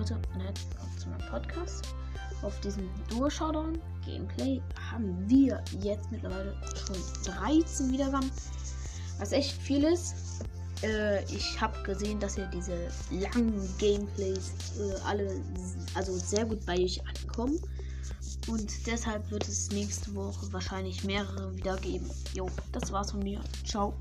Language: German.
Leute und herzlich willkommen zu meinem Podcast. Auf diesem Duo Showdown Gameplay haben wir jetzt mittlerweile schon 13 Wiedergaben, was echt viel ist. Äh, ich habe gesehen, dass ihr diese langen Gameplays äh, alle also sehr gut bei euch ankommen. Und deshalb wird es nächste Woche wahrscheinlich mehrere wieder geben. Jo, das war's von mir. Ciao.